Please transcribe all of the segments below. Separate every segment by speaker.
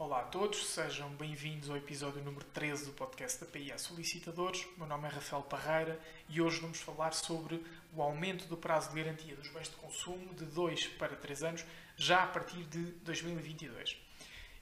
Speaker 1: Olá a todos, sejam bem-vindos ao episódio número 13 do podcast da PIA Solicitadores. Meu nome é Rafael Parreira e hoje vamos falar sobre o aumento do prazo de garantia dos bens de consumo de 2 para 3 anos, já a partir de 2022.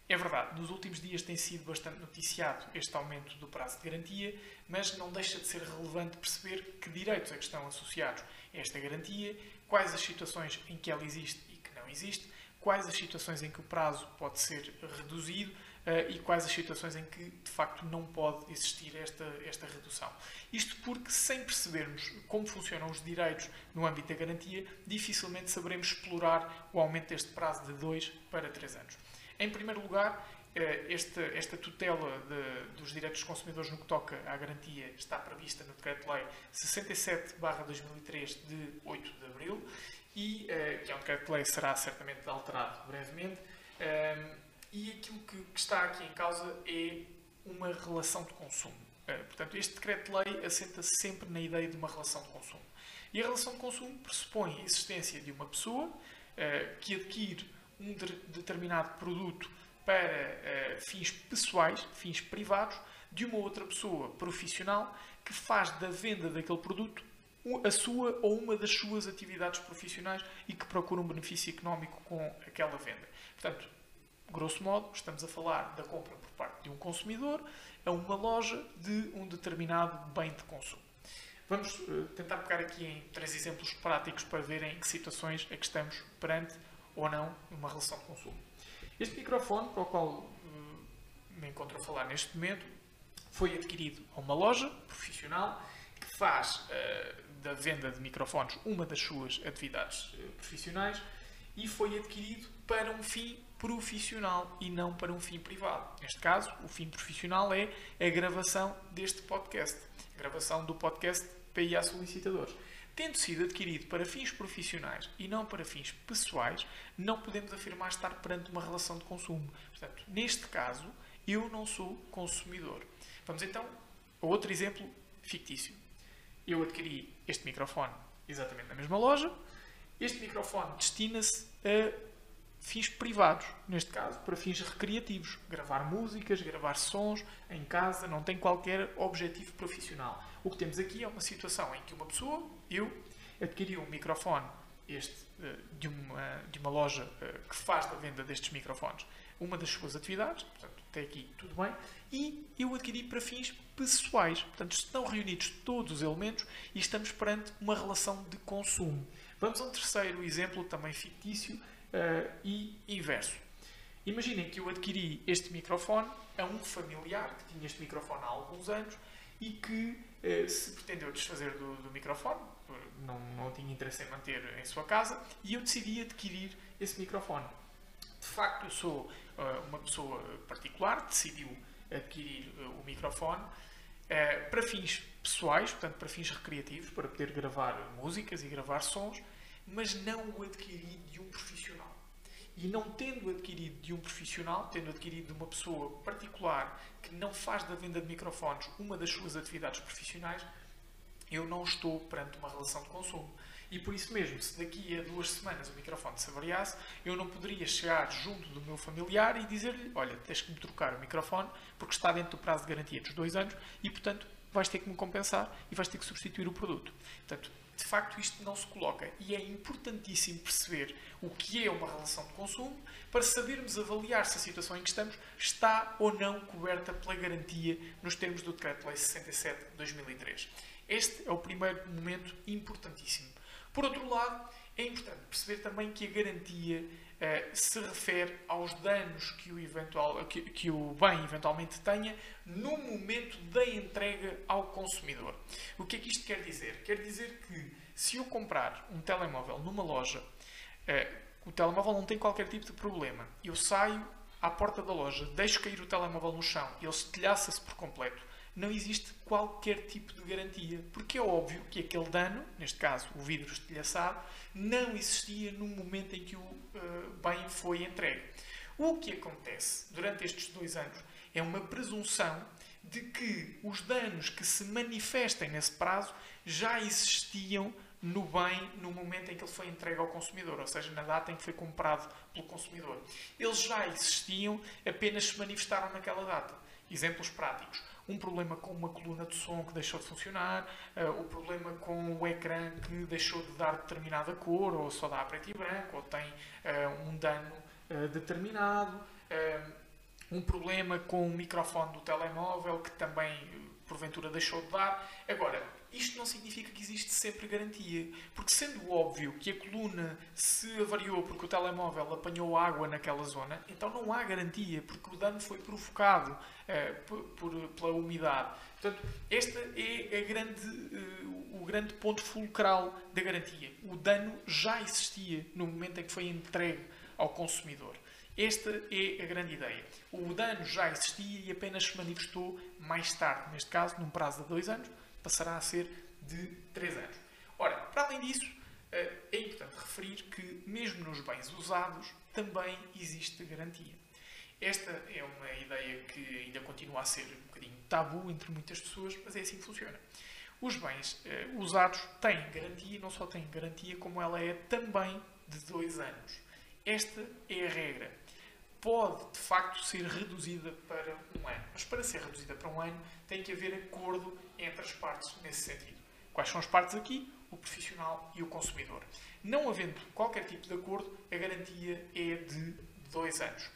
Speaker 1: É verdade, nos últimos dias tem sido bastante noticiado este aumento do prazo de garantia, mas não deixa de ser relevante perceber que direitos é que estão associados a esta garantia, quais as situações em que ela existe e que não existe, quais as situações em que o prazo pode ser reduzido uh, e quais as situações em que, de facto, não pode existir esta, esta redução. Isto porque, sem percebermos como funcionam os direitos no âmbito da garantia, dificilmente saberemos explorar o aumento deste prazo de 2 para 3 anos. Em primeiro lugar, eh, esta, esta tutela de, dos direitos dos consumidores no que toca à garantia está prevista no Decreto-Lei 67-2003 de 8 de abril e uh, que é um decreto de lei será certamente alterado brevemente. Uh, e aquilo que, que, está aqui em causa é uma relação de consumo. Uh, portanto, este decreto de lei assenta-se sempre na ideia de uma relação de consumo. E a relação de consumo pressupõe a existência de uma pessoa eh, que adquire um de, determinado produto para fins pessoais, fins privados, de uma outra pessoa profissional que faz da venda daquele produto a sua ou uma das suas atividades profissionais e que procura um benefício económico com aquela venda. Portanto, grosso modo, estamos a falar da compra por parte de um consumidor a uma loja de um determinado bem de consumo. Vamos uh, tentar pegar aqui em três exemplos práticos para verem em que situações é que estamos perante ou não uma relação de consumo. Este microfone, para o qual uh, me encontro a falar neste momento, foi adquirido a uma loja profissional que faz uh, da venda de microfones uma das suas atividades eh, profissionais e foi adquirido para um fim profissional e não para um fim privado. Neste caso, o fim profissional é a gravação deste podcast, a gravação do podcast PIA Solicitadores. Tendo sido adquirido para fins profissionais e não para fins pessoais, não podemos afirmar estar perante uma relação de consumo. Portanto, neste caso, eu não sou consumidor. Vamos então a outro exemplo fictício eu adquiri este microfone exatamente na mesma loja. Este microfone destina-se a fins privados, neste caso para fins recreativos, gravar músicas, gravar sons em casa, não tem qualquer objetivo profissional. O que temos aqui é uma situação em que uma pessoa, eu, adquiri um microfone este, eh, de, uma, de uma loja eh, que faz a venda destes microfones uma das suas atividades, portanto, até aqui tudo bem, e eu adquiri para fins pessoais. Portanto, estão reunidos todos os elementos e estamos perante uma relação de consumo. Vamos a um terceiro exemplo, também fictício uh, e inverso. Imaginem que eu adquiri este microfone a um familiar que tinha este microfone há alguns anos e que uh, se pretendeu desfazer do, do microfone, não, não tinha interesse em manter em sua casa, e eu decidi adquirir esse microfone. De facto, eu sou uh, uma pessoa particular, decidiu adquirir uh, o microfone uh, para fins pessoais, portanto, para fins recreativos, para poder gravar músicas e gravar sons, mas não o adquiri de um profissional. E não tendo adquirido de um profissional, tendo adquirido de uma pessoa particular que não faz da venda de microfones uma das suas atividades profissionais, eu não estou perante uma relação de consumo. E por isso mesmo, se daqui a duas semanas o microfone se avariasse, eu não poderia chegar junto do meu familiar e dizer-lhe: Olha, tens que me trocar o microfone porque está dentro do prazo de garantia dos dois anos e, portanto, vais ter que me compensar e vais ter que substituir o produto. Portanto, de facto, isto não se coloca. E é importantíssimo perceber o que é uma relação de consumo para sabermos avaliar se a situação em que estamos está ou não coberta pela garantia nos termos do Decreto-Lei 67 de 2003. Este é o primeiro momento importantíssimo. Por outro lado, é importante perceber também que a garantia uh, se refere aos danos que o, eventual, que, que o bem eventualmente tenha no momento da entrega ao consumidor. O que é que isto quer dizer? Quer dizer que se eu comprar um telemóvel numa loja, uh, o telemóvel não tem qualquer tipo de problema. Eu saio à porta da loja, deixo cair o telemóvel no chão e ele estilhaça-se por completo não existe qualquer tipo de garantia, porque é óbvio que aquele dano, neste caso o vidro estilhaçado, não existia no momento em que o uh, bem foi entregue. O que acontece durante estes dois anos é uma presunção de que os danos que se manifestem nesse prazo já existiam no bem no momento em que ele foi entregue ao consumidor, ou seja, na data em que foi comprado pelo consumidor. Eles já existiam, apenas se manifestaram naquela data. Exemplos práticos. Um problema com uma coluna de som que deixou de funcionar, uh, o problema com o ecrã que deixou de dar determinada cor, ou só dá preto e branco, ou tem uh, um dano uh, determinado, um problema com o microfone do telemóvel que também porventura deixou de dar. Agora, isto não significa que existe sempre garantia. Porque, sendo óbvio que a coluna se avariou porque o telemóvel apanhou água naquela zona, então não há garantia, porque o dano foi provocado uh, por, por, pela umidade. Portanto, este é grande, uh, o grande ponto fulcral da garantia. O dano já existia no momento em que foi entregue ao consumidor. Esta é a grande ideia. O dano já existia e apenas se manifestou mais tarde. Neste caso, num prazo de dois anos, passará a ser de três anos. Ora, para além disso, eh, é importante referir que, mesmo nos bens usados, também existe garantia. Esta é uma ideia que ainda continua a ser um bocadinho tabu entre muitas pessoas, mas é assim que funciona. Os bens eh, usados têm garantia, não só têm garantia, como ela é também de dois anos. Esta é a regra pode de facto ser reduzida para um ano. Mas para ser reduzida para um ano tem que haver acordo entre as partes nesse sentido. Quais são as partes aqui? O profissional e o consumidor. Não havendo qualquer tipo de acordo, a garantia é de dois anos.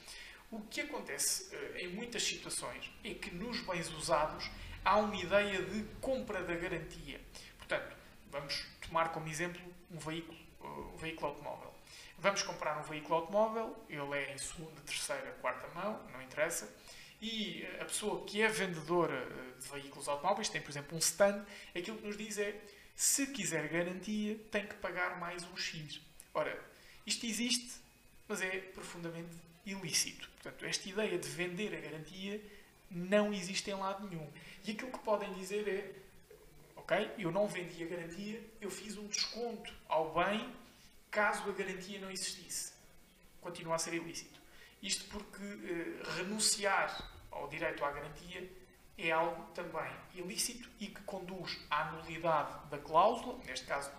Speaker 1: O que acontece uh, em muitas situações é que nos bens usados há uma ideia de compra da garantia. Portanto, vamos tomar como exemplo um veículo, uh, um veículo automóvel. Vamos comprar um veículo automóvel, ele é em segunda, terceira, quarta mão, não interessa, e a pessoa que é vendedora eh, de veículos automóveis, tem por exemplo um stand, aquilo que nos diz é se quiser garantia, tem que pagar mais um X. Ora, isto existe, mas é profundamente ilícito. Portanto, esta ideia de vender a garantia não existe em lado nenhum. E aquilo que podem dizer é: ok, eu não vendi a garantia, eu fiz um desconto ao bem caso a garantia não existisse. Continua a ser ilícito. Isto porque eh, renunciar ao direito à garantia é algo também ilícito e que conduz à nulidade da cláusula, neste caso,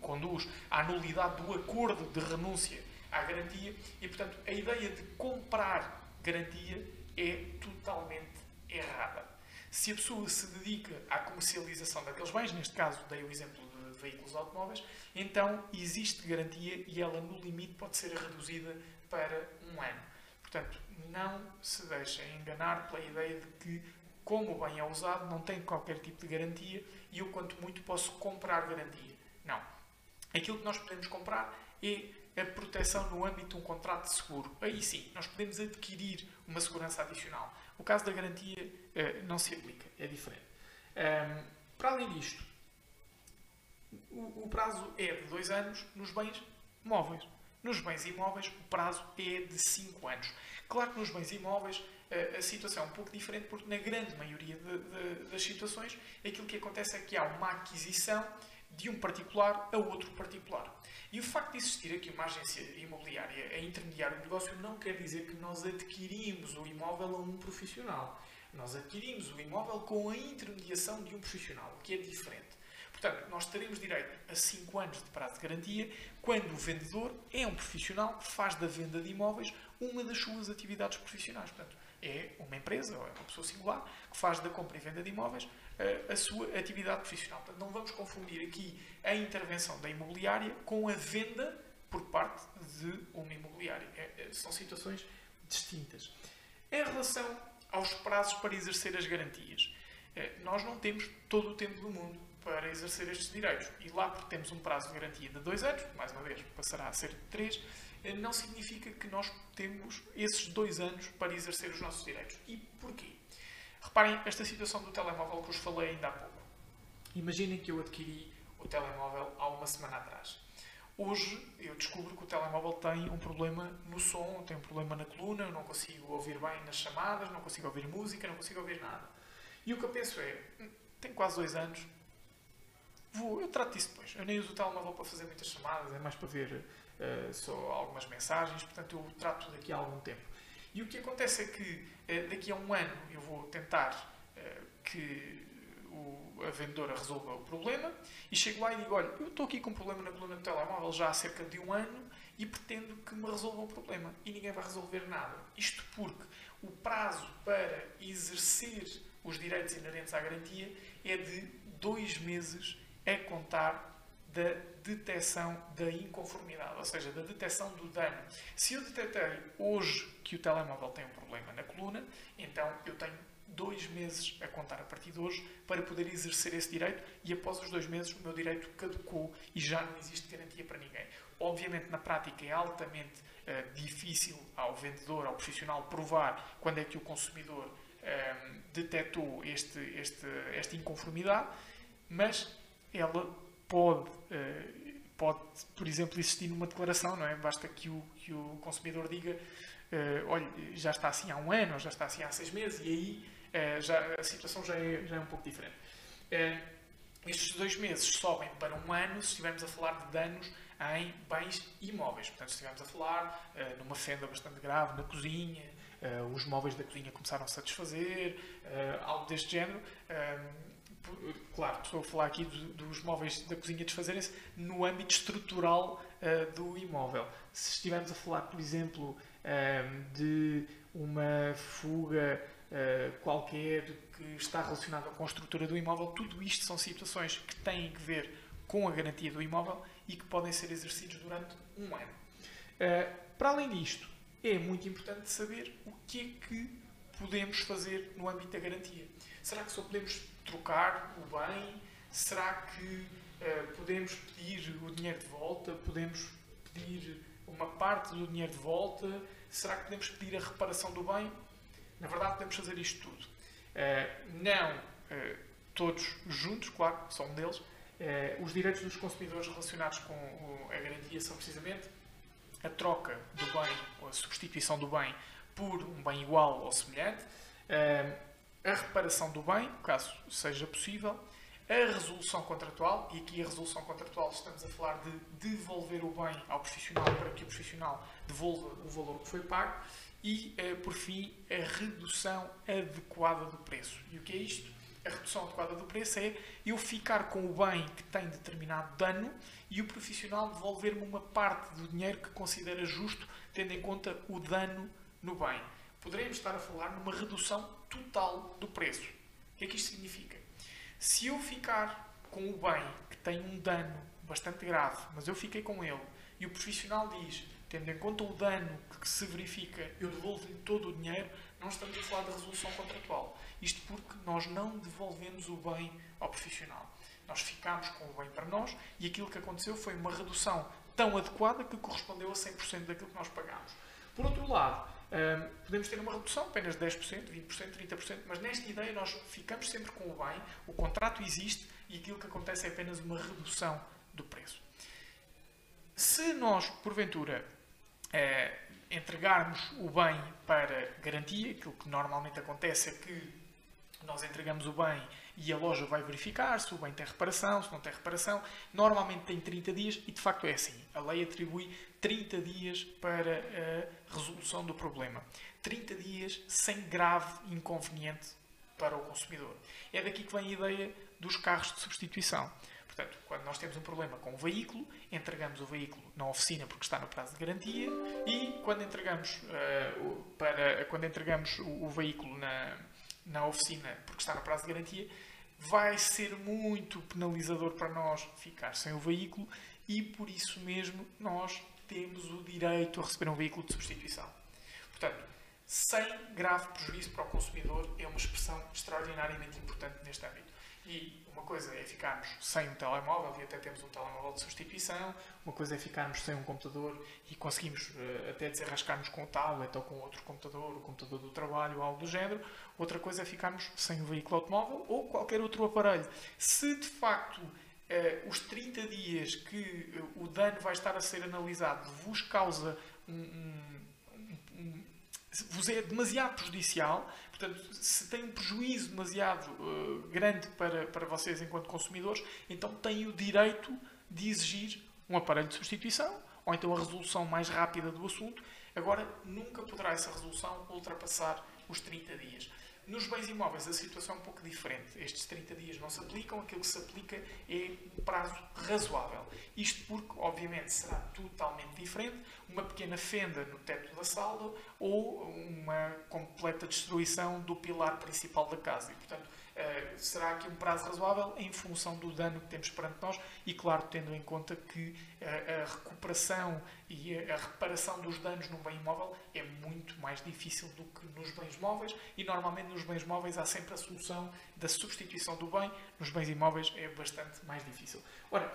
Speaker 1: conduz à nulidade do acordo de renúncia à garantia e, portanto, a ideia de comprar garantia é totalmente errada. Se a pessoa se dedica à comercialização daqueles bens, neste caso dei o exemplo veículos automóveis, então existe garantia e ela, no limite, pode ser reduzida para um ano. Portanto, não se deixem enganar pela ideia de que, como o bem é usado, não tem qualquer tipo de garantia e eu, quanto muito, posso comprar garantia. Não. Aquilo que nós podemos comprar é a proteção no âmbito de um contrato de seguro. Aí sim, nós podemos adquirir uma segurança adicional. O caso da garantia eh, não se aplica, é diferente. para além disto, o, o prazo é de dois anos nos bens móveis. Nos bens imóveis, o prazo é de 5 anos. Claro que nos bens imóveis a, a situação é um pouco diferente, porque na grande maioria de, de, das situações, aquilo que acontece é que há uma aquisição de um particular a outro particular. E o facto de existir aqui uma agência imobiliária a intermediar o negócio não quer dizer que nós adquirimos o imóvel a um profissional. Nós adquirimos o imóvel com a intermediação de um profissional, o que é diferente. Portanto, nós teremos direito a 5 anos de prazo de garantia quando o vendedor é um profissional que faz da venda de imóveis uma das suas atividades profissionais. Portanto, é uma empresa ou é uma pessoa singular que faz da compra e venda de imóveis a, eh, a sua atividade profissional. Portanto, não vamos confundir aqui a intervenção da imobiliária com a venda por parte de uma imobiliária. É, é, são situações distintas. Em relação aos prazos para exercer as garantias, é, nós não temos todo o tempo do mundo para exercer estes direitos. E lá, porque temos um prazo de garantia de dois anos, mais uma vez passará a ser de três, eh, não significa que nós temos esses dois anos para exercer os nossos direitos. E porquê? Reparem esta situação do telemóvel que vos falei ainda há pouco. Imaginem que eu adquiri o telemóvel há uma semana atrás. Hoje eu descubro que o telemóvel tem um problema no som, tem um problema na coluna, eu não consigo ouvir bem nas chamadas, não consigo ouvir música, não consigo ouvir nada. E o que eu penso é, hum, tenho quase dois anos, Vou, eu trato disso depois. Eu nem uso o telemóvel para fazer muitas chamadas, é mais para ver uh, só algumas mensagens, portanto eu trato daqui a algum tempo. E o que acontece é que uh, daqui a um ano eu vou tentar uh, que o, a vendedora resolva o problema e chego lá e digo, olha, eu estou aqui com um problema na coluna do telemóvel já há cerca de um ano e pretendo que me resolvam o problema. E ninguém vai resolver nada. Isto porque o prazo para exercer os direitos inerentes à garantia é de dois meses a contar da detecção da inconformidade, ou seja, da detecção do dano. Se eu detectei hoje que o telemóvel tem um problema na coluna, então eu tenho dois meses a contar a partir de hoje para poder exercer esse direito e após os dois meses o meu direito caducou e já não existe garantia para ninguém. Obviamente, na prática, é altamente uh, difícil ao vendedor, ao profissional, provar quando é que o consumidor uh, detectou este, este, esta inconformidade, mas ela pode, uh, pode, por exemplo, existir numa declaração, não é? Basta que o, que o consumidor diga, uh, olha, já está assim há um ano, ou já está assim há seis meses, e aí uh, já, a situação já é, já é um pouco diferente. estes dois meses sobem para um ano se estivermos a falar de danos em bens imóveis. Portanto, se estivermos a falar numa fenda bastante grave na cozinha, os móveis da cozinha começaram-se a desfazer, algo deste género, claro, estou a falar aqui dos móveis da cozinha desfazerem-se no âmbito estrutural uh, do imóvel. Se estivermos a falar, por exemplo, uh, de uma fuga uh, qualquer que está relacionada com a estrutura do imóvel, tudo isto são situações que têm que ver com a garantia do imóvel e que podem ser exercidos durante um ano. para além disto, é muito importante saber o que é que podemos fazer no âmbito da garantia. Será que só podemos trocar o bem? Será que uh, podemos pedir o dinheiro de volta? Podemos pedir uma parte do dinheiro de volta? Será que podemos pedir a reparação do bem? Na verdade, podemos fazer isto tudo. Uh, não uh, todos juntos, claro, só um deles. os direitos dos consumidores relacionados com a garantia são precisamente a troca do bem ou a substituição do bem por um bem igual ou semelhante, a reparação do bem, caso seja possível, a resolução contratual, e aqui a resolução contratual estamos a falar de devolver o bem ao profissional para que o profissional devolva o valor que foi pago, e, eh, por fim, a redução adequada do preço. E o que é isto? A redução adequada do preço é eu ficar com o bem que tem determinado dano e o profissional devolver-me uma parte do dinheiro que considera justo, tendo em conta o dano no bem poderemos estar a falar numa redução total do preço. O que é que isto significa? Se eu ficar com o bem que tem um dano bastante grave, mas eu fiquei com ele, e o profissional diz, tendo em conta o dano que se verifica, eu devolvo-lhe todo o dinheiro, não estamos a falar de resolução contratual. Isto porque nós não devolvemos o bem ao profissional. Nós ficámos com o bem para nós e aquilo que aconteceu foi uma redução tão adequada que correspondeu a 100% daquilo que nós pagámos. Por outro lado, um, podemos ter uma redução apenas de 10%, 20%, 30%, mas nesta ideia nós ficamos sempre com o bem, o contrato existe e aquilo que acontece é apenas uma redução do preço. Se nós, porventura, eh, entregarmos o bem para garantia, aquilo que normalmente acontece é que nós entregamos o bem e a loja vai verificar se o bem tem reparação, se não tem reparação. Normalmente tem 30 dias e de facto é assim. A lei atribui 30 dias para a resolução do problema. 30 dias sem grave inconveniente para o consumidor. É daqui que vem a ideia dos carros de substituição. Portanto, quando nós temos um problema com o veículo, entregamos o veículo na oficina porque está no prazo de garantia e quando entregamos, uh, para, quando entregamos o, o veículo na, na oficina porque está no prazo de garantia, vai ser muito penalizador para nós ficar sem o veículo e por isso mesmo nós temos o direito a receber um veículo de substituição. Portanto, sem grave prejuízo para o consumidor é uma expressão extraordinariamente importante neste âmbito. E uma coisa é ficarmos sem um telemóvel e até temos um telemóvel de substituição, uma coisa é ficarmos sem um computador e conseguimos uh, até desenrascarmos com o tablet ou com outro computador, o computador do trabalho ou algo do género. Outra coisa é ficarmos sem um veículo automóvel ou qualquer outro aparelho. Se de facto uh, os 30 dias que uh, o dano vai estar a ser analisado vos causa um, vos é demasiado prejudicial, portanto, se tem um prejuízo demasiado uh, grande para, para vocês enquanto consumidores, então têm o direito de exigir um aparelho de substituição ou então a resolução mais rápida do assunto. Agora, nunca poderá essa resolução ultrapassar os 30 dias. Nos bens imóveis a situação é um pouco diferente. Estes 30 dias não se aplicam, aquilo que se aplica é um prazo razoável. Isto porque, obviamente, será totalmente diferente uma pequena fenda no teto da sala ou uma completa destruição do pilar principal da casa. E, portanto, eh, será aqui um prazo razoável em função do dano que temos perante nós e, claro, tendo em conta que eh, a recuperação e a reparação dos danos num bem imóvel é muito mais difícil do que nos bens móveis e, normalmente, nos bens móveis há sempre a solução da substituição do bem, nos bens imóveis é bastante mais difícil. Ora,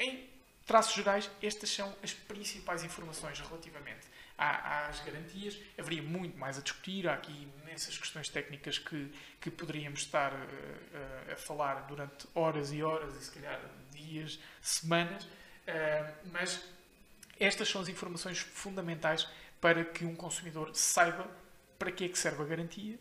Speaker 1: em traços gerais, estas são as principais informações relativamente às garantias. Haveria muito mais a discutir, há aqui imensas questões técnicas que, que poderíamos estar uh, a falar durante horas e horas, e se calhar dias, semanas, uh, mas estas são as informações fundamentais para que um consumidor saiba para que é que serve a garantia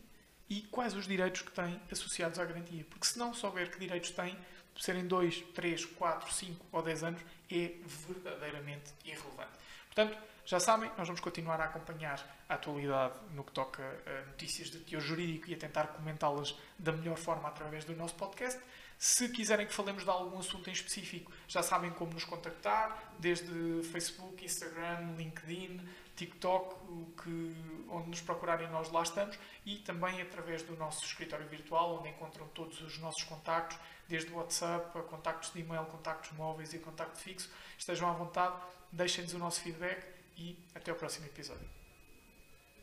Speaker 1: e quais os direitos que tem associados à garantia. Porque se não souber que direitos tem, serem 2, 3, 4, 5 ou 10 anos, é verdadeiramente irrelevante. Portanto, já sabem, nós vamos continuar a acompanhar a atualidade no que toca a notícias de teor jurídico e a tentar comentá-las da melhor forma através do nosso podcast. Se quiserem que falemos de algum assunto em específico, já sabem como nos contactar, desde Facebook, Instagram, LinkedIn, TikTok, que, onde nos procurarem nós lá estamos, e também através do nosso escritório virtual, onde encontram todos os nossos contactos, desde WhatsApp, a contactos de e-mail, contactos móveis e contacto fixo. Estejam à vontade, deixem-nos o nosso feedback e até o próximo episódio.